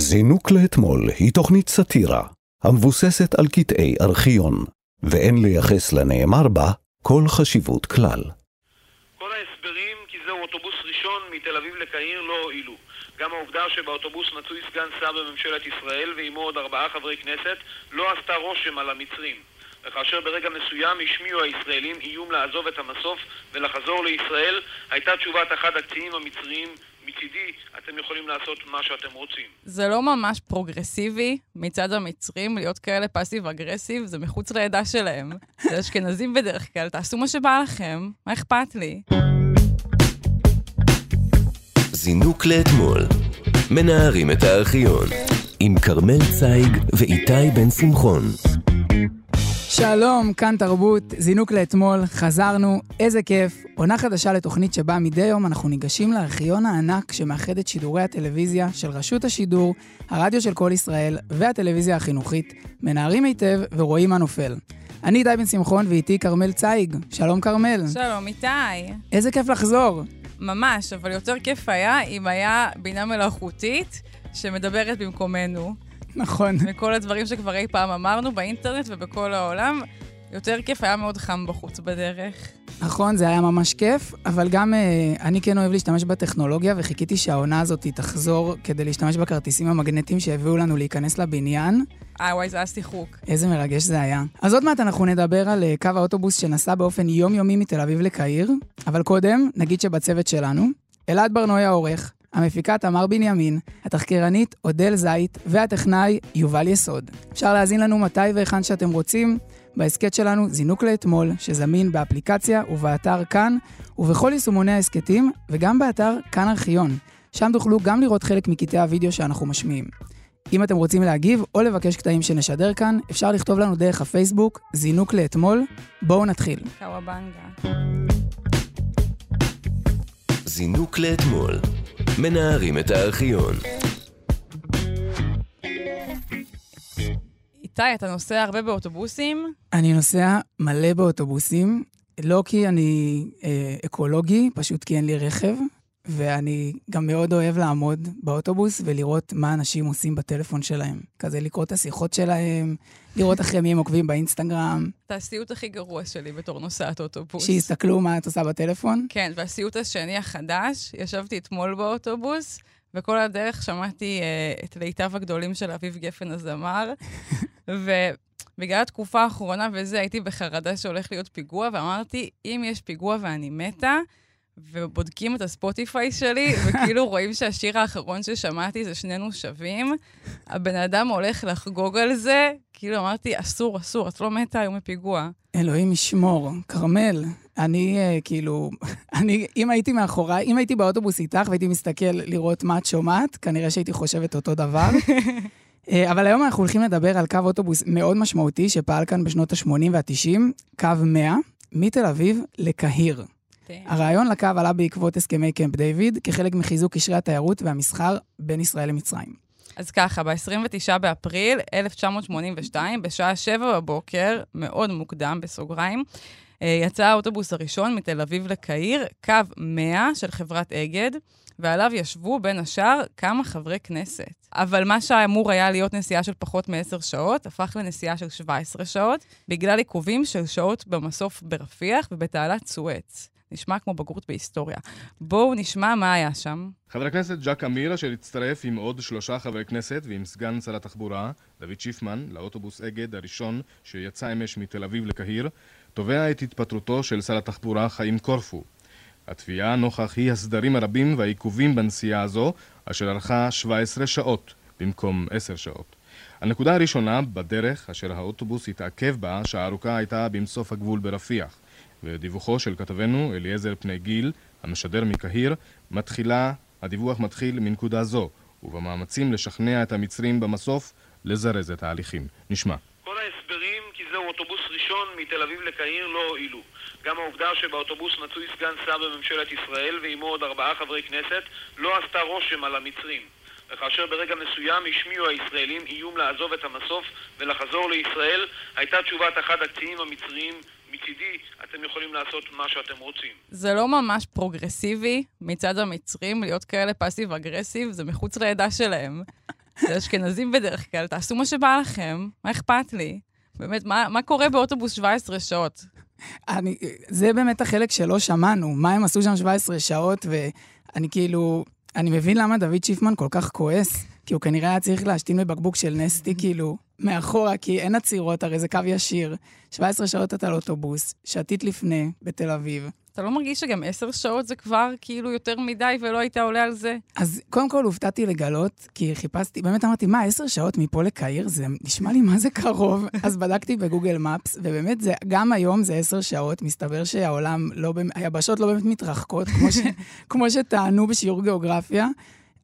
זינוק לאתמול היא תוכנית סאטירה המבוססת על קטעי ארכיון, ואין לייחס לנאמר בה כל חשיבות כלל. כל ההסברים כי זהו אוטובוס ראשון מתל אביב לקהיר לא הועילו. גם העובדה שבאוטובוס מצוי סגן שר בממשלת ישראל ועמו עוד ארבעה חברי כנסת לא עשתה רושם על המצרים. וכאשר ברגע מסוים השמיעו הישראלים איום לעזוב את המסוף ולחזור לישראל, הייתה תשובת אחד הקצינים המצריים מצידי, אתם יכולים לעשות מה שאתם רוצים. זה לא ממש פרוגרסיבי מצד המצרים להיות כאלה פאסיב אגרסיב, זה מחוץ לעדה שלהם. זה אשכנזים בדרך כלל, תעשו מה שבא לכם, מה אכפת לי? זינוק לאתמול. מנערים את הארכיון. עם כרמל צייג ואיתי בן שמחון. שלום, כאן תרבות, זינוק לאתמול, חזרנו, איזה כיף. עונה חדשה לתוכנית שבה מדי יום אנחנו ניגשים לארכיון הענק שמאחד את שידורי הטלוויזיה של רשות השידור, הרדיו של כל ישראל והטלוויזיה החינוכית, מנערים היטב ורואים מה נופל. אני איתי בן שמחון ואיתי כרמל צייג. שלום כרמל. שלום, איתי. איזה כיף לחזור. ממש, אבל יותר כיף היה אם היה בינה מלאכותית שמדברת במקומנו. נכון. מכל הדברים שכבר אי פעם אמרנו באינטרנט ובכל העולם. יותר כיף, היה מאוד חם בחוץ בדרך. נכון, זה היה ממש כיף, אבל גם אה, אני כן אוהב להשתמש בטכנולוגיה, וחיכיתי שהעונה הזאת תחזור כדי להשתמש בכרטיסים המגנטיים שהביאו לנו להיכנס לבניין. אה, וואי, זה היה שיחוק. איזה מרגש זה היה. אז עוד מעט אנחנו נדבר על אה, קו האוטובוס שנסע באופן יומיומי מתל אביב לקהיר, אבל קודם, נגיד שבצוות שלנו, אלעד ברנועי העורך, המפיקה תמר בנימין, התחקירנית אודל זית והטכנאי יובל יסוד. אפשר להאזין לנו מתי והיכן שאתם רוצים, בהסכת שלנו זינוק לאתמול, שזמין באפליקציה ובאתר כאן, ובכל יישומוני ההסכתים, וגם באתר כאן ארכיון. שם תוכלו גם לראות חלק מקטעי הוידאו שאנחנו משמיעים. אם אתם רוצים להגיב או לבקש קטעים שנשדר כאן, אפשר לכתוב לנו דרך הפייסבוק, זינוק לאתמול. בואו נתחיל. קוואבנגה. זינוק לאתמול. מנערים את הארכיון. איתי, אתה נוסע הרבה באוטובוסים? אני נוסע מלא באוטובוסים, לא כי אני אה, אקולוגי, פשוט כי אין לי רכב, ואני גם מאוד אוהב לעמוד באוטובוס ולראות מה אנשים עושים בטלפון שלהם. כזה לקרוא את השיחות שלהם, לראות אחרי מי הם עוקבים באינסטגרם. זה הסיוט הכי גרוע שלי בתור נוסעת אוטובוס. שיסתכלו מה את עושה בטלפון. כן, והסיוט השני החדש, ישבתי אתמול באוטובוס, וכל הדרך שמעתי uh, את ליטיו הגדולים של אביב גפן הזמר, ובגלל התקופה האחרונה וזה, הייתי בחרדה שהולך להיות פיגוע, ואמרתי, אם יש פיגוע ואני מתה, ובודקים את הספוטיפיי שלי, וכאילו רואים שהשיר האחרון ששמעתי זה שנינו שווים. הבן אדם הולך לחגוג על זה, כאילו אמרתי, אסור, אסור, את לא מתה היום מפיגוע. אלוהים ישמור. כרמל, אני uh, כאילו, אני, אם הייתי מאחוריי, אם הייתי באוטובוס איתך והייתי מסתכל לראות מה את שומעת, כנראה שהייתי חושבת אותו דבר. uh, אבל היום אנחנו הולכים לדבר על קו אוטובוס מאוד משמעותי שפעל כאן בשנות ה-80 וה-90, קו 100, מתל אביב לקהיר. הרעיון לקו עלה בעקבות הסכמי קמפ דיוויד, כחלק מחיזוק קשרי התיירות והמסחר בין ישראל למצרים. אז ככה, ב-29 באפריל 1982, בשעה 7 בבוקר, מאוד מוקדם, בסוגריים, אה, יצא האוטובוס הראשון מתל אביב לקהיר, קו 100 של חברת אגד, ועליו ישבו בין השאר כמה חברי כנסת. אבל מה שאמור היה להיות נסיעה של פחות מ-10 שעות, הפך לנסיעה של 17 שעות, בגלל עיכובים של שעות במסוף ברפיח ובתעלת סואץ. נשמע כמו בגרות בהיסטוריה. בואו נשמע מה היה שם. חבר הכנסת ג'ק אמיר, אשר הצטרף עם עוד שלושה חברי כנסת ועם סגן שר התחבורה, דוד שיפמן, לאוטובוס אגד הראשון שיצא אמש מתל אביב לקהיר, תובע את התפטרותו של שר התחבורה חיים קורפו. התביעה נוכח אי הסדרים הרבים והעיכובים בנסיעה הזו, אשר ארכה 17 שעות במקום 10 שעות. הנקודה הראשונה, בדרך אשר האוטובוס התעכב בה, שהארוכה הייתה במסוף הגבול ברפיח. ודיווחו של כתבנו אליעזר פני גיל, המשדר מקהיר, מתחילה, הדיווח מתחיל מנקודה זו, ובמאמצים לשכנע את המצרים במסוף לזרז את ההליכים. נשמע. כל ההסברים כי זהו אוטובוס ראשון מתל אביב לקהיר לא הועילו. גם העובדה שבאוטובוס מצוי סגן שר בממשלת ישראל ועמו עוד ארבעה חברי כנסת לא עשתה רושם על המצרים. וכאשר ברגע מסוים השמיעו הישראלים איום לעזוב את המסוף ולחזור לישראל, הייתה תשובת אחד הקצינים המצריים מצידי, אתם יכולים לעשות מה שאתם רוצים. זה לא ממש פרוגרסיבי מצד המצרים להיות כאלה פאסיב אגרסיב, זה מחוץ לעדה שלהם. זה אשכנזים בדרך כלל, תעשו מה שבא לכם, מה אכפת לי? באמת, מה, מה קורה באוטובוס 17 שעות? אני, זה באמת החלק שלא שמענו, מה הם עשו שם 17 שעות, ואני כאילו, אני מבין למה דוד שיפמן כל כך כועס, כי הוא כנראה היה צריך להשתין בבקבוק של נסטי, כאילו, מאחורה, כי אין עצירות, הרי זה קו ישיר. 17 שעות אתה על אוטובוס, שתית לפני, בתל אביב. אתה לא מרגיש שגם 10 שעות זה כבר כאילו יותר מדי ולא היית עולה על זה? אז קודם כל הופתעתי לגלות, כי חיפשתי, באמת אמרתי, מה, 10 שעות מפה לקהיר? זה נשמע לי מה זה קרוב. אז בדקתי בגוגל מפס, ובאמת, זה, גם היום זה 10 שעות, מסתבר שהעולם לא, היבשות לא באמת מתרחקות, כמו, ש, כמו שטענו בשיעור גיאוגרפיה.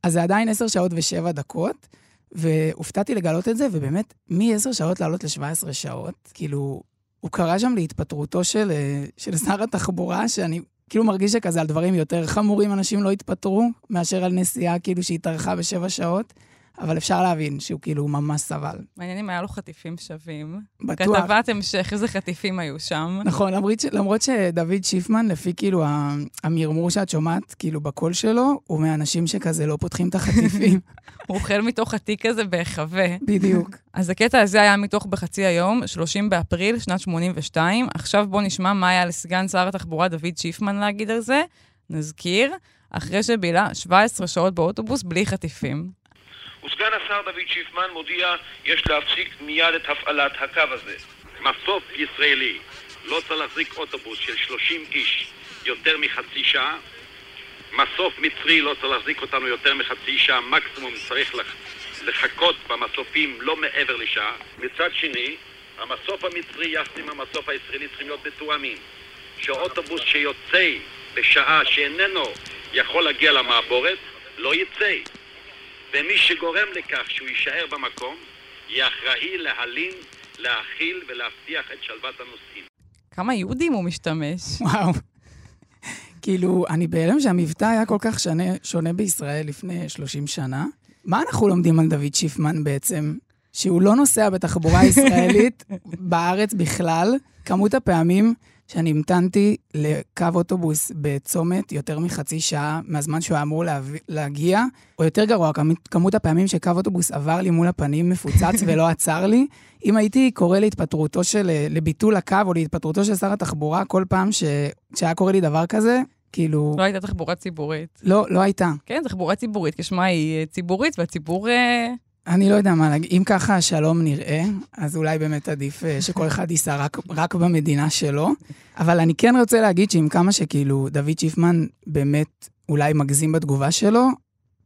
אז זה עדיין 10 שעות ו-7 דקות, והופתעתי לגלות את זה, ובאמת, מ-10 שעות לעלות ל-17 שעות, כאילו, הוא קרא שם להתפטרותו של, אה, של שר התחבורה, שאני כאילו מרגיש שכזה על דברים יותר חמורים אנשים לא התפטרו, מאשר על נסיעה כאילו שהתארכה בשבע שעות, אבל אפשר להבין שהוא כאילו ממש סבל. מעניין אם היה לו חטיפים שווים. בטוח. כתבת המשך, איזה חטיפים היו שם. נכון, למרות, ש... למרות שדוד שיפמן, לפי כאילו המרמור שאת שומעת, כאילו בקול שלו, הוא מהאנשים שכזה לא פותחים את החטיפים. הוא אוכל מתוך התיק הזה בהיחווה. בדיוק. אז הקטע הזה היה מתוך בחצי היום, 30 באפריל, שנת 82. עכשיו בואו נשמע מה היה לסגן שר התחבורה דוד שיפמן להגיד על זה. נזכיר, אחרי שבילה 17 שעות באוטובוס בלי חטיפים. וסגן השר דוד שיפמן מודיע יש להפסיק מיד את הפעלת הקו הזה. מסוף ישראלי לא צריך להחזיק אוטובוס של 30 איש יותר מחצי שעה. מסוף מצרי לא צריך להחזיק אותנו יותר מחצי שעה, מקסימום צריך לח... לחכות במסופים לא מעבר לשעה. מצד שני, המסוף המצרי יחד עם המסוף הישראלי צריכים להיות מתואמים. שאוטובוס שיוצא בשעה שאיננו יכול להגיע למעבורת, לא יצא. ומי שגורם לכך שהוא יישאר במקום, יהיה אחראי להלין, להאכיל ולהבטיח את שלוות הנוסעים. כמה יהודים הוא משתמש? וואו. כאילו, אני בהלם שהמבטא היה כל כך שונה, שונה בישראל לפני 30 שנה. מה אנחנו לומדים על דוד שיפמן בעצם? שהוא לא נוסע בתחבורה ישראלית בארץ בכלל. כמות הפעמים שאני המתנתי לקו אוטובוס בצומת יותר מחצי שעה מהזמן שהוא היה אמור להביא, להגיע, או יותר גרוע, כמות, הפעמים שקו אוטובוס עבר לי מול הפנים מפוצץ ולא עצר לי. אם הייתי קורא להתפטרותו של, לביטול הקו או להתפטרותו של שר התחבורה כל פעם ש, שהיה קורה לי דבר כזה, כאילו, לא הייתה תחבורה ציבורית. לא, לא הייתה. כן, תחבורה ציבורית, כשמה היא אה, ציבורית, והציבור... אני לא יודע מה להגיד. אם ככה השלום נראה, אז אולי באמת עדיף אה, שכל אחד ייסע רק, רק במדינה שלו. אבל אני כן רוצה להגיד שעם כמה שכאילו דוד שיפמן באמת אולי מגזים בתגובה שלו,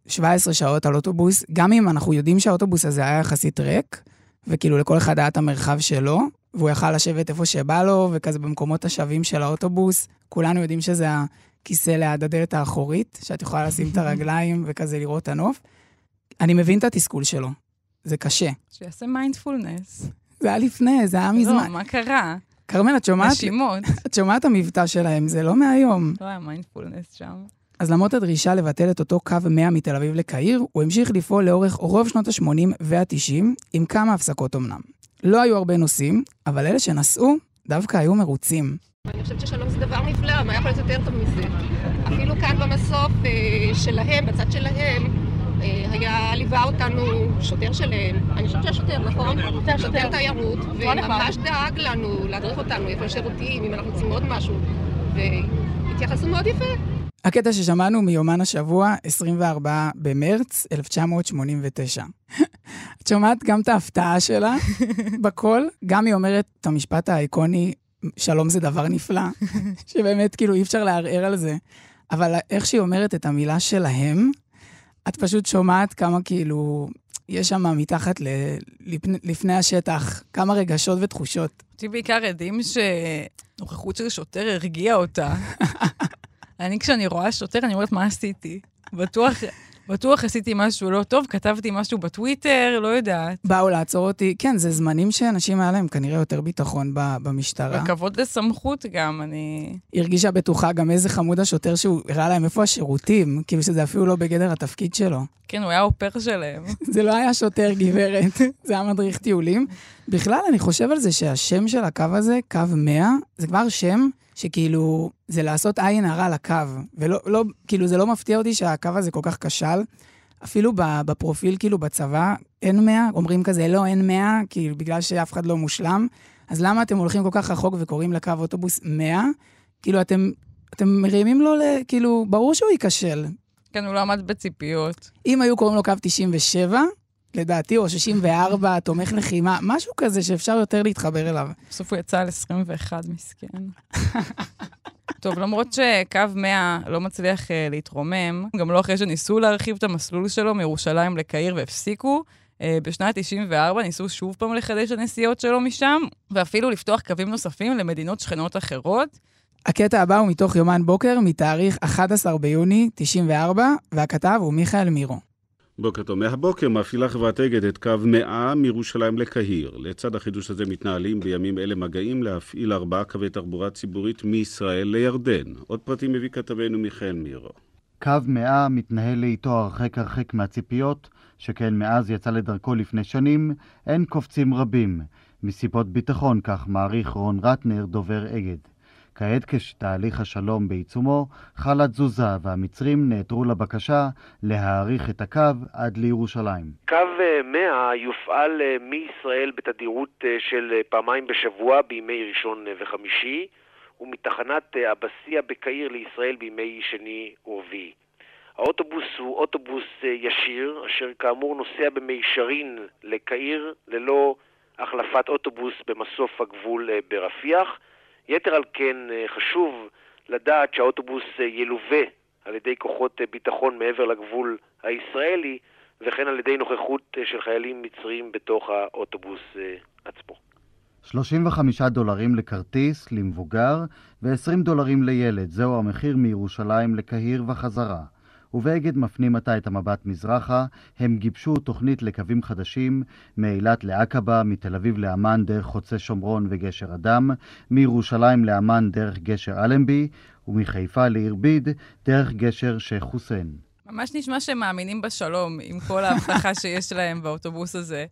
17 שעות על אוטובוס, גם אם אנחנו יודעים שהאוטובוס הזה היה יחסית ריק, וכאילו לכל אחד היה את המרחב שלו, והוא יכל לשבת איפה שבא לו, וכזה במקומות השווים של האוטובוס, כולנו יודעים שזה הכיסא ליד הדלת האחורית, שאת יכולה לשים את הרגליים וכזה לראות את הנוף. אני מבין את התסכול שלו, זה קשה. שיעשה מיינדפולנס. זה היה לפני, זה היה מזמן. לא, מה קרה? כרמל, את שומעת? נשימות. את שומעת את המבטא שלהם, זה לא מהיום. לא היה מיינדפולנס שם. אז למרות הדרישה לבטל את אותו קו 100 מתל אביב לקהיר, הוא המשיך לפעול לאורך רוב שנות ה-80 וה-90, עם כמה הפסקות אמנם. לא היו הרבה נוסעים, אבל אלה שנסעו דווקא היו מרוצים. אני חושבת ששלום זה דבר נפלא, מה יכול להיות יותר טוב מזה? אפילו כאן במסוף אה, שלהם, בצד שלהם, היה, ליווה אותנו שוטר שלהם, אני חושבת שהשוטר, נכון? שוטר תיירות, וממש דאג לנו, להדריך אותנו, איפה השירותים, אם אנחנו רוצים עוד משהו, והתייחסו מאוד יפה. הקטע ששמענו מיומן השבוע, 24 במרץ 1989. את שומעת גם את ההפתעה שלה בקול, גם היא אומרת את המשפט האיקוני, שלום זה דבר נפלא, שבאמת כאילו אי אפשר לערער על זה. אבל איך שהיא אומרת את המילה שלהם, את פשוט שומעת כמה כאילו, יש שם מתחת ל, לפני, לפני השטח, כמה רגשות ותחושות. אותי בעיקר עדים שנוכחות של שוטר הרגיעה אותה. אני, כשאני רואה שוטר, אני אומרת, מה עשיתי? בטוח, בטוח עשיתי משהו לא טוב, כתבתי משהו בטוויטר, לא יודעת. באו לעצור אותי, כן, זה זמנים שאנשים היה להם כנראה יותר ביטחון במשטרה. וכבוד לסמכות גם, אני... היא הרגישה בטוחה גם איזה חמוד השוטר שהוא הראה להם איפה השירותים, כאילו שזה אפילו לא בגדר התפקיד שלו. כן, הוא היה אופר שלהם. זה לא היה שוטר גברת, זה היה מדריך טיולים. בכלל, אני חושב על זה שהשם של הקו הזה, קו 100, זה כבר שם שכאילו, זה לעשות עין הרע לקו. ולא, לא, כאילו, זה לא מפתיע אותי שהקו הזה כל כך כשל. אפילו בפרופיל, כאילו, בצבא, אין 100, אומרים כזה, לא, אין 100, כאילו, בגלל שאף אחד לא מושלם. אז למה אתם הולכים כל כך רחוק וקוראים לקו אוטובוס 100? כאילו, אתם, אתם מרימים לו, ל, כאילו, ברור שהוא ייכשל. כן, הוא לא עמד בציפיות. אם היו קוראים לו קו 97, לדעתי, או 64, תומך לחימה, משהו כזה שאפשר יותר להתחבר אליו. בסוף הוא יצא על 21, מסכן. טוב, למרות שקו 100 לא מצליח uh, להתרומם, גם לא אחרי שניסו להרחיב את המסלול שלו מירושלים לקהיר והפסיקו, uh, בשנת 94 ניסו שוב פעם לחדש את הנסיעות שלו משם, ואפילו לפתוח קווים נוספים למדינות שכנות אחרות. הקטע הבא הוא מתוך יומן בוקר, מתאריך 11 ביוני 94, והכתב הוא מיכאל מירו. בוקר טוב. מהבוקר מפעילה חברת אגד את קו 100 מירושלים לקהיר. לצד החידוש הזה מתנהלים בימים אלה מגעים להפעיל ארבעה קווי תחבורה ציבורית מישראל לירדן. עוד פרטים מביא כתבנו מיכאל מירו. קו 100 מתנהל לאיתו הרחק הרחק מהציפיות, שכן מאז יצא לדרכו לפני שנים, אין קופצים רבים. מסיבות ביטחון, כך מעריך רון רטנר, דובר אגד. כעת כשתהליך השלום בעיצומו, חלה תזוזה והמצרים נעתרו לבקשה להאריך את הקו עד לירושלים. קו 100 אה, יופעל אה, מישראל בתדירות אה, של פעמיים בשבוע בימי ראשון וחמישי, ומתחנת אבסיה בקהיר לישראל בימי שני ורביעי. האוטובוס הוא אוטובוס ישיר, אשר כאמור נוסע במישרין לקהיר ללא החלפת אוטובוס במסוף הגבול ברפיח. יתר על כן אה, חשוב לדעת שהאוטובוס אה, ילווה על ידי כוחות אה, ביטחון מעבר לגבול הישראלי וכן על ידי נוכחות של חיילים מצריים בתוך האוטובוס עצמו. 35 דולרים לכרטיס למבוגר ו-20 דולרים לילד, זהו המחיר מירושלים לקהיר וחזרה. ובאגד מפנים עתה את המבט מזרחה, הם גיבשו תוכנית לקווים חדשים מאילת לעקבה, מתל אביב לאמן דרך חוצה שומרון וגשר אדם, מירושלים לאמן דרך גשר אלנבי, ומחיפה לאירביד דרך גשר שייח' חוסיין. ממש נשמע שהם מאמינים בשלום עם כל ההבטחה שיש להם באוטובוס הזה.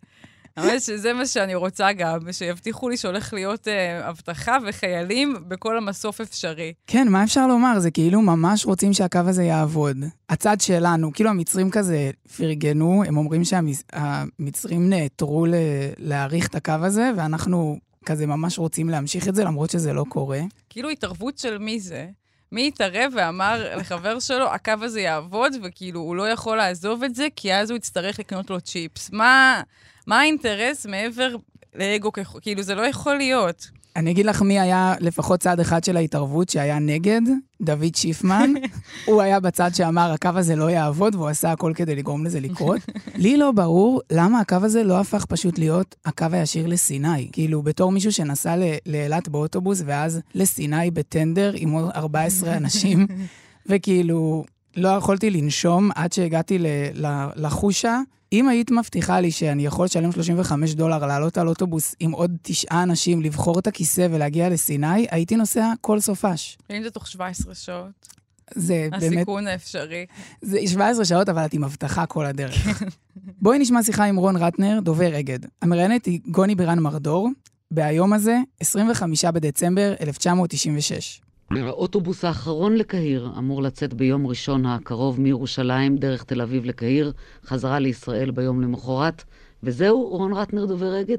האמת שזה מה שאני רוצה גם, שיבטיחו לי שהולך להיות אה, אבטחה וחיילים בכל המסוף אפשרי. כן, מה אפשר לומר? זה כאילו ממש רוצים שהקו הזה יעבוד. הצד שלנו, כאילו המצרים כזה פרגנו, הם אומרים שהמצרים נעתרו ל- להאריך את הקו הזה, ואנחנו כזה ממש רוצים להמשיך את זה, למרות שזה לא קורה. כאילו התערבות של מי זה? מי התערב ואמר לחבר שלו, הקו הזה יעבוד, וכאילו, הוא לא יכול לעזוב את זה, כי אז הוא יצטרך לקנות לו צ'יפס. מה, מה האינטרס מעבר לאגו, כאילו, זה לא יכול להיות. אני אגיד לך מי היה לפחות צד אחד של ההתערבות שהיה נגד, דוד שיפמן. הוא היה בצד שאמר, הקו הזה לא יעבוד, והוא עשה הכל כדי לגרום לזה לקרות. לי לא ברור למה הקו הזה לא הפך פשוט להיות הקו הישיר לסיני. כאילו, בתור מישהו שנסע לאילת באוטובוס, ואז לסיני בטנדר עם עוד 14 אנשים, וכאילו, לא יכולתי לנשום עד שהגעתי לחושה אם היית מבטיחה לי שאני יכול לשלם 35 דולר, לעלות על אוטובוס עם עוד תשעה אנשים, לבחור את הכיסא ולהגיע לסיני, הייתי נוסע כל סופש. ואם זה תוך 17 שעות? זה הסיכון באמת... הסיכון האפשרי. זה 17 שעות, אבל את עם הבטחה כל הדרך. בואי נשמע שיחה עם רון רטנר, דובר אגד. המראיינת היא גוני בירן מרדור, בהיום הזה, 25 בדצמבר 1996. האוטובוס האחרון לקהיר אמור לצאת ביום ראשון הקרוב מירושלים דרך תל אביב לקהיר, חזרה לישראל ביום למחרת. וזהו, רון רטנר דובר אגד?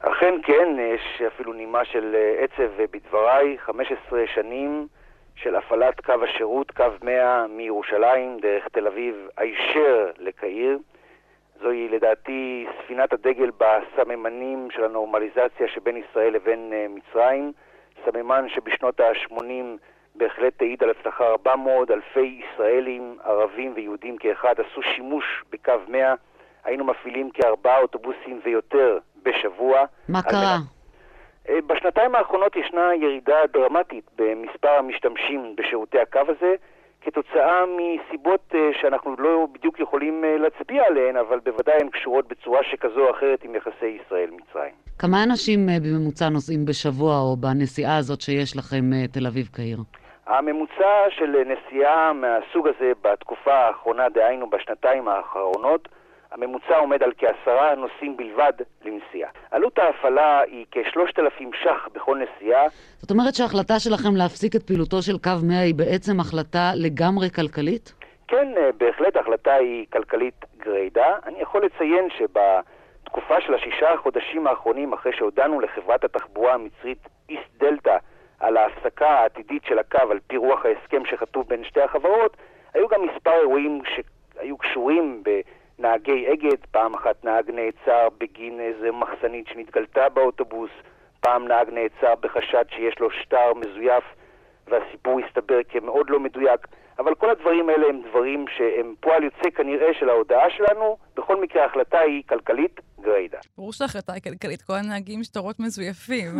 אכן כן, יש אפילו נימה של אה, עצב בדבריי, 15 שנים של הפעלת קו השירות, קו 100 מירושלים דרך תל אביב הישר לקהיר. זוהי לדעתי ספינת הדגל בסממנים של הנורמליזציה שבין ישראל לבין אה, מצרים. סממן שבשנות ה-80 בהחלט העיד על הצלחה רבה מאוד, אלפי ישראלים, ערבים ויהודים כאחד עשו שימוש בקו 100, היינו מפעילים כארבעה אוטובוסים ויותר בשבוע. מה קרה? אה, בשנתיים האחרונות ישנה ירידה דרמטית במספר המשתמשים בשירותי הקו הזה, כתוצאה מסיבות אה, שאנחנו לא בדיוק יכולים אה, להצביע עליהן, אבל בוודאי הן קשורות בצורה שכזו או אחרת עם יחסי ישראל-מצרים. כמה אנשים אה, בממוצע נוסעים בשבוע או בנסיעה הזאת שיש לכם תל אביב-קהיר? הממוצע של נסיעה מהסוג הזה בתקופה האחרונה, דהיינו בשנתיים האחרונות, הממוצע עומד על כעשרה נוסעים בלבד לנסיעה. עלות ההפעלה היא כ-3,000 ש"ח בכל נסיעה. זאת אומרת שההחלטה שלכם להפסיק את פעילותו של קו 100 היא בעצם החלטה לגמרי כלכלית? כן, אה, בהחלט ההחלטה היא כלכלית גריידה. אני יכול לציין שבתקופה של השישה החודשים האחרונים, אחרי שהודענו לחברת התחבורה המצרית איסט דלתא על ההפסקה העתידית של הקו על פי רוח ההסכם שכתוב בין שתי החברות, היו גם מספר אירועים שהיו קשורים בנהגי אגד. פעם אחת נהג נעצר בגין איזה מחסנית שנתגלתה באוטובוס, פעם נהג נעצר בחשד שיש לו שטר מזויף והסיפור הסתבר כמאוד לא מדויק. אבל כל הדברים האלה הם דברים שהם פועל יוצא כנראה של ההודעה שלנו. בכל מקרה, ההחלטה היא כלכלית גריידה. ברור שההחלטה היא כלכלית, כל הנהגים שטרות מזויפים.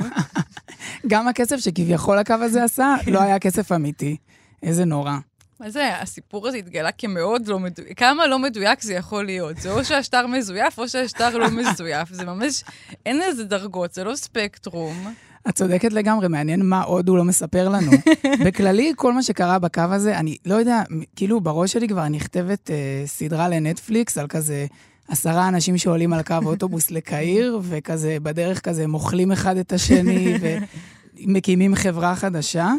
גם הכסף שכביכול הקו הזה עשה, לא היה כסף אמיתי. איזה נורא. מה זה, הסיפור הזה התגלה כמאוד לא מדויק. כמה לא מדויק זה יכול להיות? זה או שהשטר מזויף או שהשטר לא מזויף. זה ממש, אין איזה דרגות, זה לא ספקטרום. את צודקת לגמרי, מעניין מה עוד הוא לא מספר לנו. בכללי, כל מה שקרה בקו הזה, אני לא יודע, כאילו בראש שלי כבר נכתבת אה, סדרה לנטפליקס על כזה עשרה אנשים שעולים על קו אוטובוס לקהיר, וכזה בדרך כזה מוכלים אחד את השני ומקימים חברה חדשה.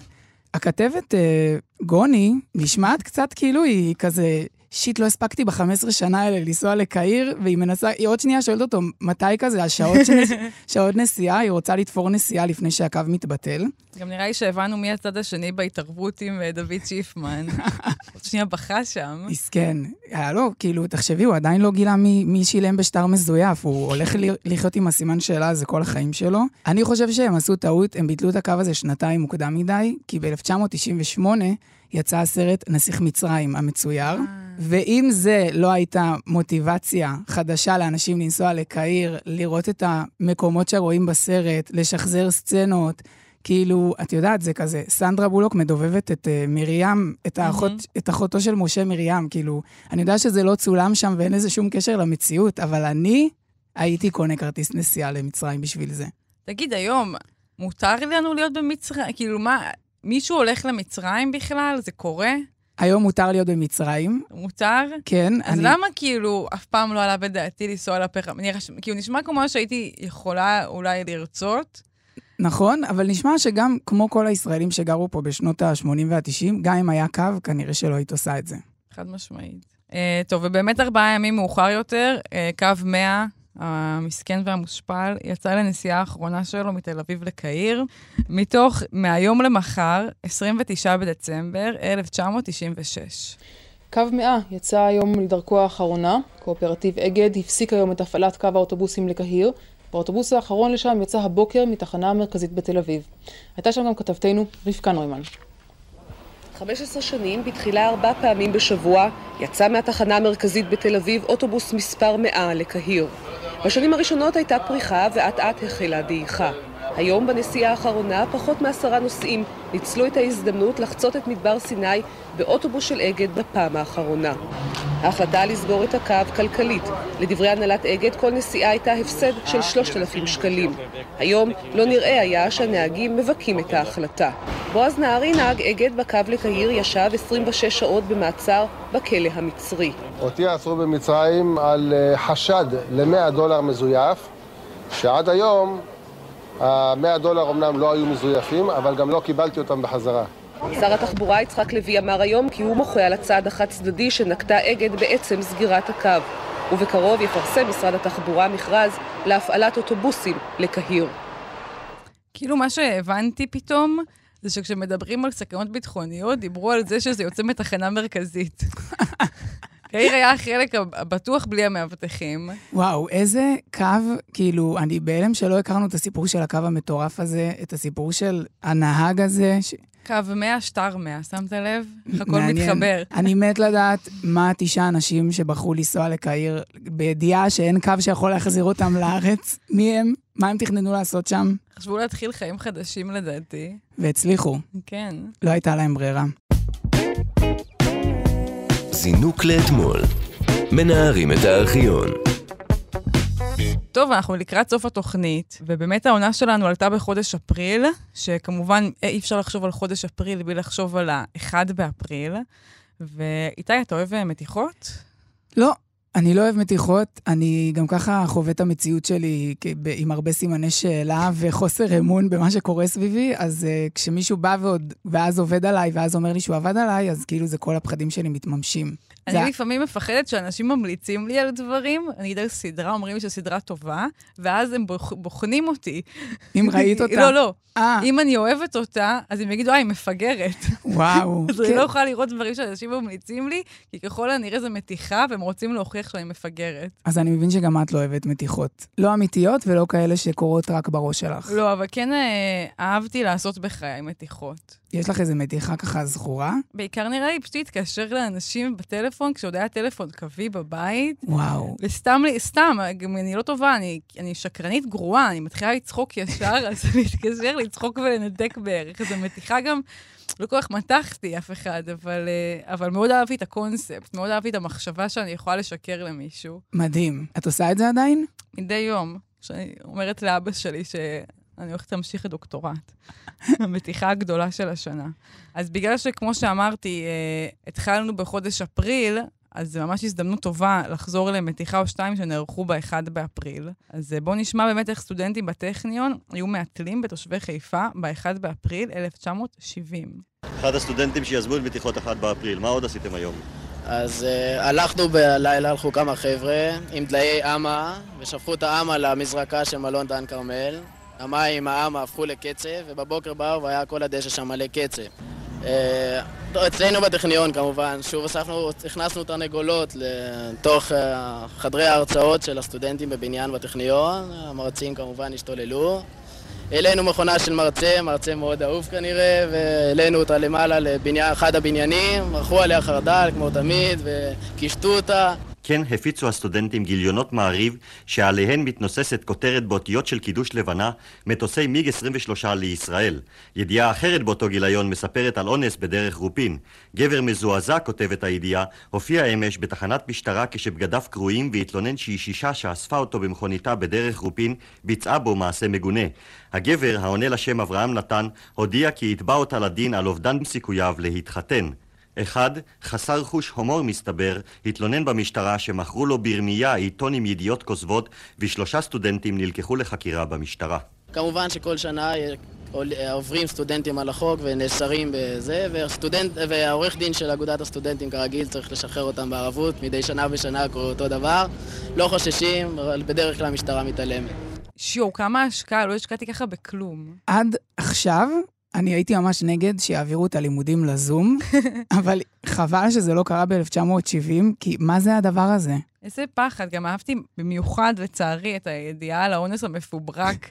הכתבת אה, גוני נשמעת קצת כאילו היא כזה שיט, לא הספקתי ב-15 שנה האלה לנסוע לקהיר, והיא מנסה, היא עוד שנייה שואלת אותו, מתי כזה, השעות שנס... שעות נסיעה, היא רוצה לתפור נסיעה לפני שהקו מתבטל. גם נראה לי שהבנו מי הצד השני בהתערבות עם אה, דוד שיפמן. עוד שנייה בכה שם. מסכן. היה לו, כאילו, תחשבי, הוא עדיין לא גילה מי, מי שילם בשטר מזויף, הוא הולך לחיות עם הסימן שאלה הזה כל החיים שלו. אני חושב שהם עשו טעות, הם ביטלו את הקו הזה שנתיים מוקדם מדי, כי ב-1998 יצא הסרט נסיך מצרים המצויר. ואם זה לא הייתה מוטיבציה חדשה לאנשים לנסוע לקהיר, לראות את המקומות שרואים בסרט, לשחזר סצנות, כאילו, את יודעת, זה כזה, סנדרה בולוק מדובבת את uh, מרים, את, האחות, mm-hmm. את אחותו של משה מרים, כאילו, אני יודע שזה לא צולם שם ואין לזה שום קשר למציאות, אבל אני הייתי קונה כרטיס נסיעה למצרים בשביל זה. תגיד, היום, מותר לנו להיות במצרים? כאילו, מה, מישהו הולך למצרים בכלל? זה קורה? היום מותר להיות במצרים. מותר? כן. אז אני... למה כאילו אף פעם לא עלה בדעתי לנסוע לפחם? כאילו נשמע כמו שהייתי יכולה אולי לרצות. נכון, אבל נשמע שגם כמו כל הישראלים שגרו פה בשנות ה-80 וה-90, גם אם היה קו, כנראה שלא היית עושה את זה. חד משמעית. Uh, טוב, ובאמת ארבעה ימים מאוחר יותר, uh, קו 100 המסכן והמושפל, יצא לנסיעה האחרונה שלו מתל אביב לקהיר, מתוך מהיום למחר, 29 בדצמבר 1996. קו 100 יצא היום לדרכו האחרונה, קואופרטיב אגד הפסיק היום את הפעלת קו האוטובוסים לקהיר. באוטובוס האחרון לשם יצא הבוקר מתחנה המרכזית בתל אביב. הייתה שם גם כתבתנו רבקה נוימן. 15 שנים, בתחילה ארבע פעמים בשבוע, יצא מהתחנה המרכזית בתל אביב אוטובוס מספר 100 לקהיר. בשנים הראשונות הייתה פריחה ואט אט החלה דעיכה. היום בנסיעה האחרונה פחות מעשרה נוסעים ניצלו את ההזדמנות לחצות את מדבר סיני באוטובוס של אגד בפעם האחרונה. ההחלטה לסגור את הקו כלכלית. לדברי הנהלת אגד כל נסיעה הייתה הפסד של 3,000 שקלים. היום לא נראה היה שהנהגים מבכים את ההחלטה. בועז נהרי, נהג אגד בקו לקהיר, ישב 26 שעות במעצר בכלא המצרי. אותי עצרו במצרים על אה, חשד ל-100 דולר מזויף, שעד היום ה-100 דולר אמנם לא היו מזויפים, אבל גם לא קיבלתי אותם בחזרה. שר התחבורה יצחק לוי אמר היום כי הוא מוחה על הצעד החד-צדדי שנקטה אגד בעצם סגירת הקו. ובקרוב יפרסם משרד התחבורה מכרז להפעלת אוטובוסים לקהיר. כאילו מה שהבנתי פתאום, זה שכשמדברים על סכנות ביטחוניות, דיברו על זה שזה יוצא מתחנה מרכזית. יאיר היה החלק הבטוח בלי המאבטחים. וואו, איזה קו, כאילו, אני בהלם שלא הכרנו את הסיפור של הקו המטורף הזה, את הסיפור של הנהג הזה. ש... קו 100, שטר 100, שמת לב? הכל מתחבר. אני מת לדעת מה תשעה אנשים שבחרו לנסוע לקהיר, בידיעה שאין קו שיכול להחזיר אותם לארץ. מי הם? מה הם תכננו לעשות שם? חשבו להתחיל חיים חדשים לדעתי. והצליחו. כן. לא הייתה להם ברירה. זינוק לאתמול. מנערים את הארכיון. טוב, אנחנו לקראת סוף התוכנית, ובאמת העונה שלנו עלתה בחודש אפריל, שכמובן אי אפשר לחשוב על חודש אפריל בלי לחשוב על ה-1 באפריל. ואיתי, אתה אוהב אה, מתיחות? לא, אני לא אוהב מתיחות, אני גם ככה חווה את המציאות שלי עם הרבה סימני שאלה וחוסר אמון במה שקורה סביבי, אז uh, כשמישהו בא ועוד, ואז עובד עליי, ואז אומר לי שהוא עבד עליי, אז כאילו זה כל הפחדים שלי מתממשים. אני. לפעמים מפחדת שאנשים ממליצים לי על דברים, אני אגיד על סדרה, אומרים לי שסדרה טובה, ואז הם בוח, בוחנים אותי. אם ראית אותה. לא, לא. 아. אם אני אוהבת אותה, אז הם יגידו, אה, היא מפגרת. וואו. אז כן. אני לא יכולה לראות דברים שאנשים ממליצים לי, כי ככל הנראה זה מתיחה, והם רוצים להוכיח שאני מפגרת. אז אני מבין שגם את לא אוהבת מתיחות. לא אמיתיות ולא כאלה שקורות רק בראש שלך. לא, אבל כן אה, אהבתי לעשות בחיי מתיחות. יש לך איזה מתיחה ככה זכורה? בעיקר נראה לי פשוט להתקשר לאנשים בטלפון, כשעוד היה טלפון קווי בבית. וואו. וסתם, סתם, גם אני לא טובה, אני, אני שקרנית גרועה, אני מתחילה לצחוק ישר, אז אני אתקשר לצחוק ולנתק בערך. זו מתיחה גם, לא כל כך מתחתי אף אחד, אבל, אה, אבל מאוד אהבתי את הקונספט, מאוד אהבתי את המחשבה שאני יכולה לשקר למישהו. מדהים. את עושה את זה עדיין? מדי יום. שאני אומרת לאבא שלי ש... אני הולכת להמשיך את דוקטורט. המתיחה הגדולה של השנה. אז בגלל שכמו שאמרתי, אה, התחלנו בחודש אפריל, אז זו ממש הזדמנות טובה לחזור למתיחה או שתיים שנערכו ב-1 באפריל. אז אה, בואו נשמע באמת איך סטודנטים בטכניון היו מעטלים בתושבי חיפה ב-1 באפריל 1970. אחד הסטודנטים שיזמו את מתיחות 1 באפריל, מה עוד עשיתם היום? אז uh, הלכנו בלילה, הלכו כמה חבר'ה עם דליי אמה, ושפכו את האמה למזרקה של מלון דן כרמל. המים, האמה הפכו לקצף, ובבוקר באו והיה כל הדשא שם מלא קצף. אה, אצלנו בטכניון כמובן, שוב אספנו, הכנסנו תרנגולות לתוך אה, חדרי ההרצאות של הסטודנטים בבניין בטכניון, המרצים כמובן השתוללו. העלינו מכונה של מרצה, מרצה מאוד אהוב כנראה, והעלינו אותה למעלה לאחד הבניינים, ערכו עליה חרדל כמו תמיד, וקישטו אותה. כן הפיצו הסטודנטים גיליונות מעריב שעליהן מתנוססת כותרת באותיות של קידוש לבנה מטוסי מיג 23 לישראל. ידיעה אחרת באותו גיליון מספרת על אונס בדרך רופין. גבר מזועזע, כותבת הידיעה, הופיע אמש בתחנת משטרה כשבגדיו קרועים והתלונן שאישישה שאספה אותו במכוניתה בדרך רופין ביצעה בו מעשה מגונה. הגבר, העונה לשם אברהם נתן, הודיע כי יתבע אותה לדין על אובדן סיכוייו להתחתן. אחד, חסר חוש הומור מסתבר, התלונן במשטרה שמכרו לו ברמייה עיתון עם ידיעות כוזבות ושלושה סטודנטים נלקחו לחקירה במשטרה. כמובן שכל שנה עוברים סטודנטים על החוק ונאסרים בזה, וסטודנט, והעורך דין של אגודת הסטודנטים כרגיל צריך לשחרר אותם בערבות, מדי שנה ושנה קורה אותו דבר. לא חוששים, אבל בדרך כלל המשטרה מתעלמת. שיו, כמה השקעה, לא השקעתי ככה בכלום. עד עכשיו אני הייתי ממש נגד שיעבירו את הלימודים לזום, אבל חבל שזה לא קרה ב-1970, כי מה זה הדבר הזה? איזה פחד. גם אהבתי במיוחד, לצערי, את הידיעה על האונס המפוברק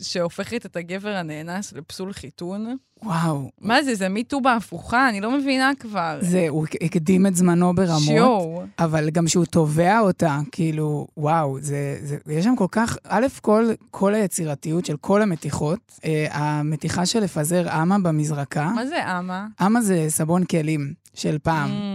שהופכת את הגבר הנאנס לפסול חיתון. וואו. מה זה, זה מיטו בהפוכה? אני לא מבינה כבר. זה, הוא הקדים את זמנו ברמות. שיו. אבל גם שהוא תובע אותה, כאילו, וואו, זה, זה, יש שם כל כך, א', כל, כל היצירתיות של כל המתיחות, אה, המתיחה של לפזר אמה במזרקה. מה זה אמה? אמה זה סבון כלים של פעם. Mm.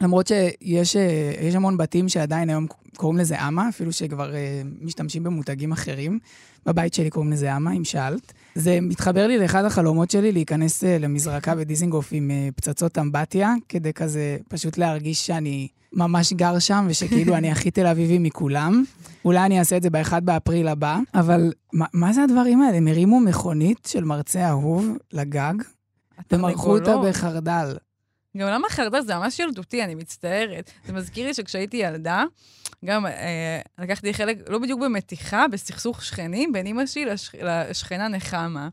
למרות שיש אה, המון בתים שעדיין היום קוראים לזה אמה, אפילו שכבר אה, משתמשים במותגים אחרים. בבית שלי קוראים לזה אמה, אם שאלת. זה מתחבר לי לאחד החלומות שלי להיכנס אה, למזרקה בדיזינגוף עם פצצות אמבטיה, כדי כזה פשוט להרגיש שאני ממש גר שם, ושכאילו אני הכי תל אביבי מכולם. אולי אני אעשה את זה ב-1 באפריל הבא, אבל מה, מה זה הדברים האלה? הם הרימו מכונית של מרצה אהוב לגג, ומרחו אותה בחרדל. גם למה חרדל זה ממש ילדותי, אני מצטערת. זה מזכיר לי שכשהייתי ילדה, גם אה, לקחתי חלק, לא בדיוק במתיחה, בסכסוך שכנים בין אימא שלי לש, לשכנה נחמה.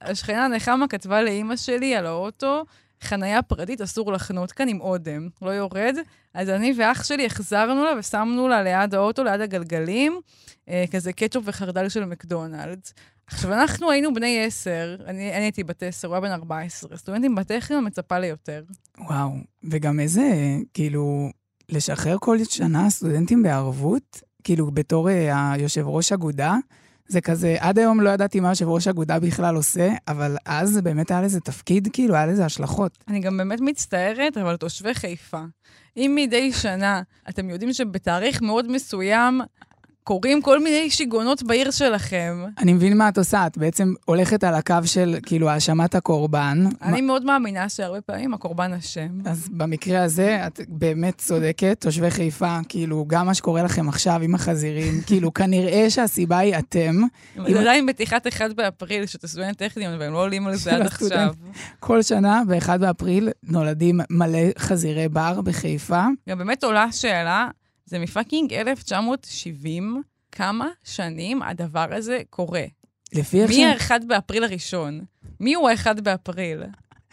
השכנה נחמה כתבה לאימא שלי על האוטו, חניה פרטית אסור לחנות כאן עם אודם, לא יורד. אז אני ואח שלי החזרנו לה ושמנו לה ליד האוטו, ליד הגלגלים, אה, כזה קטשופ וחרדל של מקדונלדס. עכשיו, אנחנו היינו בני עשר, אני, אני הייתי בת עשר, הוא היה בן ארבע עשרה. סטודנטים בטכניון מצפה ליותר. וואו, וגם איזה, כאילו, לשחרר כל שנה סטודנטים בערבות, כאילו, בתור אה, היושב ראש אגודה, זה כזה, עד היום לא ידעתי מה יושב ראש אגודה בכלל עושה, אבל אז זה באמת היה לזה תפקיד, כאילו, היה לזה השלכות. אני גם באמת מצטערת, אבל תושבי חיפה, אם מדי שנה אתם יודעים שבתאריך מאוד מסוים קורים כל מיני שיגעונות בעיר שלכם. אני מבין מה את עושה, את בעצם הולכת על הקו של כאילו האשמת הקורבן. אני מאוד מאמינה שהרבה פעמים הקורבן אשם. אז במקרה הזה, את באמת צודקת, תושבי חיפה, כאילו, גם מה שקורה לכם עכשיו עם החזירים, כאילו, כנראה שהסיבה היא אתם. זה עדיין מתיחת 1 באפריל, שאתה סטודנט טכניון, והם לא עולים על זה עד עכשיו. כל שנה, ב-1 באפריל, נולדים מלא חזירי בר בחיפה. גם באמת עולה שאלה, זה מפאקינג 1970, כמה שנים הדבר הזה קורה? לפי איך ש... מי ה-1 באפריל הראשון? מי הוא ה-1 באפריל?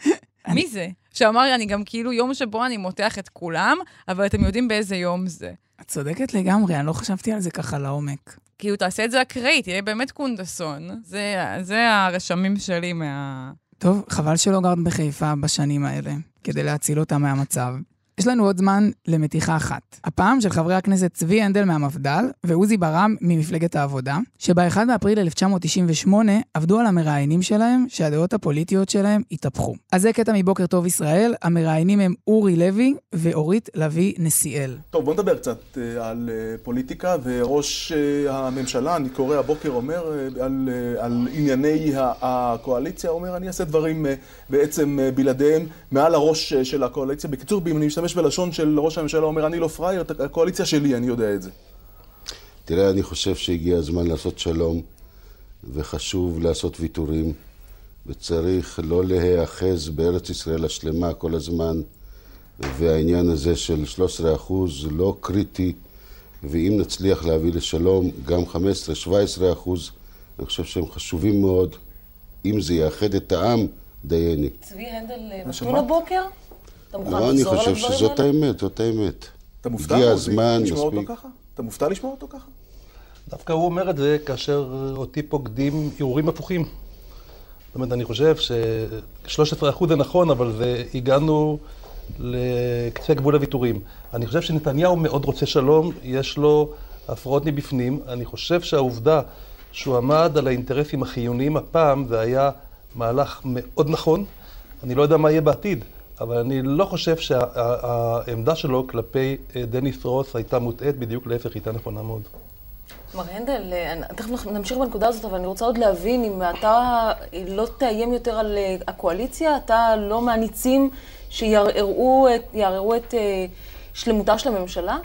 מי זה? שאמר לי, אני גם כאילו יום שבו אני מותח את כולם, אבל אתם יודעים באיזה יום זה. את צודקת לגמרי, אני לא חשבתי על זה ככה לעומק. כאילו, תעשה את זה אקראי, תהיה באמת קונדסון. זה, זה הרשמים שלי מה... טוב, חבל שלא גרת בחיפה בשנים האלה, כדי להציל אותה מהמצב. יש לנו עוד זמן למתיחה אחת. הפעם של חברי הכנסת צבי הנדל מהמפד"ל ועוזי ברם ממפלגת העבודה, שב-1 באפריל 1998 עבדו על המראיינים שלהם שהדעות הפוליטיות שלהם התהפכו. אז זה קטע מבוקר טוב ישראל, המראיינים הם אורי לוי ואורית לביא נסיאל. טוב, בוא נדבר קצת uh, על uh, פוליטיקה, וראש uh, הממשלה, אני קורא הבוקר, אומר על, על ענייני הקואליציה, אומר אני אעשה דברים בעצם בלעדיהם מעל הראש של הקואליציה. בקיצור, אם אני משתמש בלשון של ראש הממשלה, אומר, אני לא פראייר, הקואליציה שלי, אני יודע את זה. תראה, אני חושב שהגיע הזמן לעשות שלום, וחשוב לעשות ויתורים, וצריך לא להיאחז בארץ ישראל השלמה כל הזמן, והעניין הזה של 13 אחוז לא קריטי, ואם נצליח להביא לשלום גם 15-17 אחוז, אני חושב שהם חשובים מאוד. אם זה יאחד את העם, דייני. צבי הנדל נתון הבוקר? אתה מוכן לא, אני לחזור על חושב הדברים שזאת האלה? האמת, זאת האמת. אתה מופתע הגיע הזמן, לשמוע אותו מספיק. ככה? אתה מופתע לשמוע אותו ככה? דווקא הוא אומר את זה כאשר אותי פוקדים הרהורים הפוכים. זאת אומרת, אני חושב ש-13% זה נכון, אבל זה, הגענו לקצה גבול הוויתורים. אני חושב שנתניהו מאוד רוצה שלום, יש לו הפרעות מבפנים. אני חושב שהעובדה שהוא עמד על האינטרסים החיוניים הפעם, זה היה מהלך מאוד נכון. אני לא יודע מה יהיה בעתיד, אבל אני לא חושב שהעמדה שלו כלפי אה, דניס רוס הייתה מוטעית, בדיוק להפך, היא הייתה נכונה מאוד. מר הנדל, אה, תכף נמשיך בנקודה הזאת, אבל אני רוצה עוד להבין אם אתה לא תאיים יותר על אה, הקואליציה, אתה לא מהניצים שיערערו את, אה, שלמותה של הממשלה?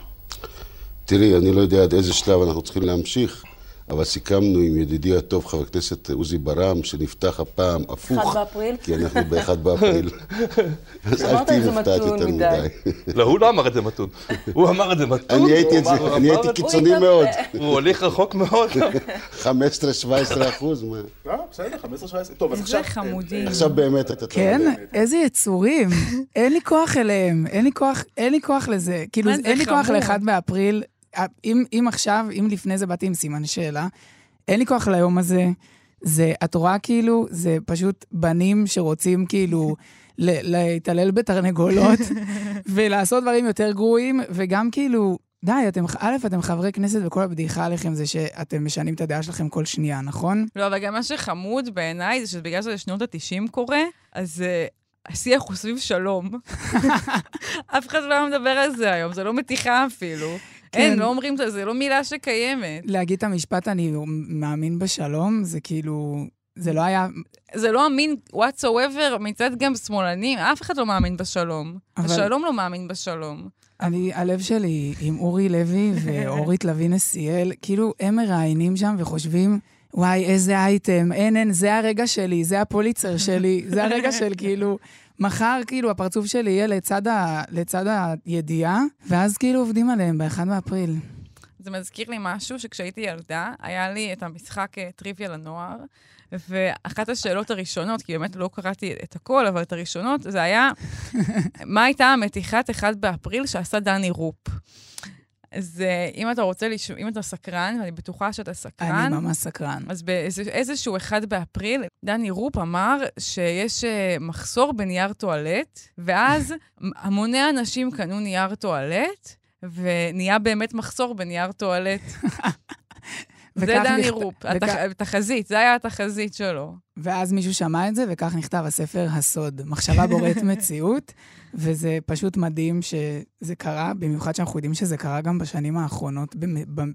תראי, אני לא יודע עד איזה שלב אנחנו צריכים להמשיך, אבל סיכמנו עם ידידי הטוב, חבר הכנסת עוזי ברם, שנפתח הפעם הפוך. 1 באפריל? כי אנחנו ב-1 באפריל. אז אל תהיי מופתעת יותר מדי. לא, הוא לא אמר את זה מתון. הוא אמר את זה מתון. אני הייתי את זה- אני קיצוני מאוד. הוא הוליך רחוק מאוד. 15-17 אחוז, מה? אה, בסדר, 15-17. טוב, אז איזה עכשיו... חמודים. עכשיו באמת אתה... כן? איזה יצורים. אין לי כוח אליהם, אין לי כוח, לזה. כאילו, אין לי כוח חמוד. ל-1 באפריל. אם, אם עכשיו, אם לפני זה באתי עם סימן שאלה, אין לי כוח ליום הזה. זה, את רואה כאילו, זה פשוט בנים שרוצים כאילו להתעלל בתרנגולות ולעשות דברים יותר גרועים, וגם כאילו, די, אתם, א', אתם חברי כנסת וכל הבדיחה עליכם זה שאתם משנים את הדעה שלכם כל שנייה, נכון? לא, אבל גם מה שחמוד בעיניי זה שבגלל שזה שנות ה-90 קורה, אז uh, השיח הוא סביב שלום. אף אחד לא מדבר על זה היום, זה לא מתיחה אפילו. כן. אין, לא אומרים את זה, זה לא מילה שקיימת. להגיד את המשפט אני מאמין בשלום, זה כאילו, זה לא היה... זה לא אמין whatsoever מצד גם שמאלנים, אף אחד לא מאמין בשלום. אבל- השלום לא מאמין בשלום. אני, הלב שלי עם אורי לוי ואורית לביא נסיאל, כאילו, הם מראיינים שם וחושבים, וואי, איזה אייטם, אין, אין, זה הרגע שלי, זה הפוליצר שלי, זה הרגע של כאילו, מחר כאילו הפרצוף שלי יהיה לצד, ה, לצד הידיעה, ואז כאילו עובדים עליהם ב-1 באפריל. זה מזכיר לי משהו שכשהייתי ילדה, היה לי את המשחק אה, טריוויה לנוער, ואחת השאלות הראשונות, כי באמת לא קראתי את הכל, אבל את הראשונות, זה היה, מה הייתה המתיחת 1 באפריל שעשה דני רופ? אז אה, אם אתה רוצה, לש... אם אתה סקרן, ואני בטוחה שאתה סקרן, אני ממש סקרן. אז באיזשהו 1 באפריל, דני רופ אמר שיש אה, מחסור בנייר טואלט, ואז המוני אנשים קנו נייר טואלט, ונהיה באמת מחסור בנייר טואלט. זה דני נכת- רופ, וכ- התח- התחזית, זה היה התחזית שלו. ואז מישהו שמע את זה, וכך נכתב הספר הסוד. מחשבה בוראת מציאות, וזה פשוט מדהים שזה קרה, במיוחד שאנחנו יודעים שזה קרה גם בשנים האחרונות,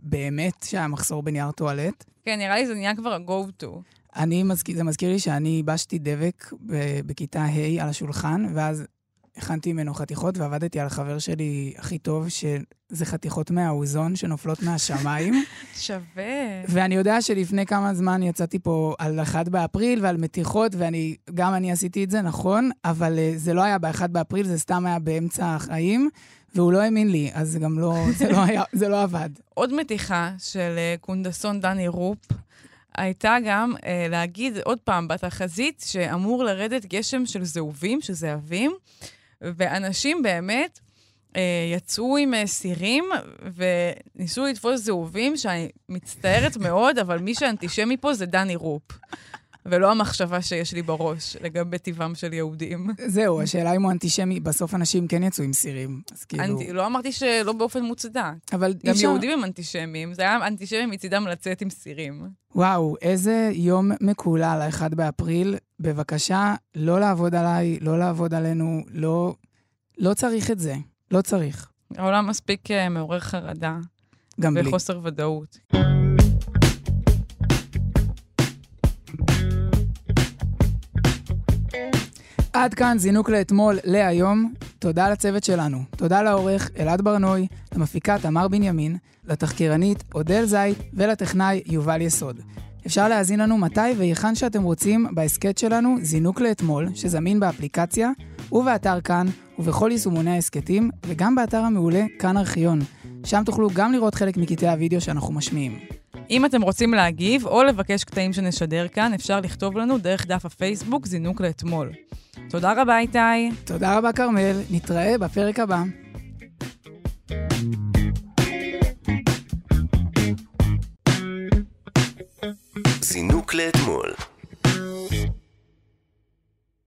באמת שהיה מחסור בנייר טואלט. כן, נראה לי זה נהיה כבר ה-go to. אני, מזכיר, זה מזכיר לי שאני ייבשתי דבק ב- בכיתה ה' על השולחן, ואז הכנתי ממנו חתיכות ועבדתי על החבר שלי הכי טוב, שזה חתיכות מהאוזון שנופלות מהשמיים. שווה. ואני יודע שלפני כמה זמן יצאתי פה על 1 באפריל ועל מתיחות, ואני, גם אני עשיתי את זה, נכון, אבל uh, זה לא היה ב-1 באפריל, זה סתם היה באמצע החיים, והוא לא האמין לי, אז זה גם לא, זה לא, היה, זה לא עבד. עוד מתיחה של אה, קונדסון דני רופ הייתה גם אה, להגיד עוד פעם בתחזית שאמור לרדת גשם של זהובים, של זהבים, ואנשים באמת אה, יצאו עם אה, סירים וניסו לתפוס זהובים, שאני מצטערת מאוד, אבל מי שאנטישמי פה זה דני רופ. ולא המחשבה שיש לי בראש לגבי טבעם של יהודים. זהו, השאלה אם הוא אנטישמי, בסוף אנשים כן יצאו עם סירים, אז כאילו... אנטי, לא אמרתי שלא באופן מוצדק. אבל גם אפשר- יהודים הם אנטישמים, זה היה אנטישמי מצידם לצאת עם סירים. וואו, איזה יום מקולל, ה-1 באפריל. בבקשה, לא לעבוד עליי, לא לעבוד עלינו, לא... לא צריך את זה. לא צריך. העולם מספיק אה, מעורר חרדה. גם בלי. וחוסר ודאות. עד כאן זינוק לאתמול, להיום. תודה לצוות שלנו. תודה לעורך אלעד ברנוי, למפיקה תמר בנימין, לתחקירנית אודל זית ולטכנאי יובל יסוד. אפשר להאזין לנו מתי והיכן שאתם רוצים בהסכת שלנו זינוק לאתמול, שזמין באפליקציה ובאתר כאן ובכל יישומוני ההסכתים, וגם באתר המעולה כאן ארכיון. שם תוכלו גם לראות חלק מקטעי הוידאו שאנחנו משמיעים. אם אתם רוצים להגיב או לבקש קטעים שנשדר כאן, אפשר לכתוב לנו דרך דף הפייסבוק זינוק לאתמול. תודה רבה, איתי. תודה רבה, כרמל. נתראה בפרק הבא. זינוק לאתמול.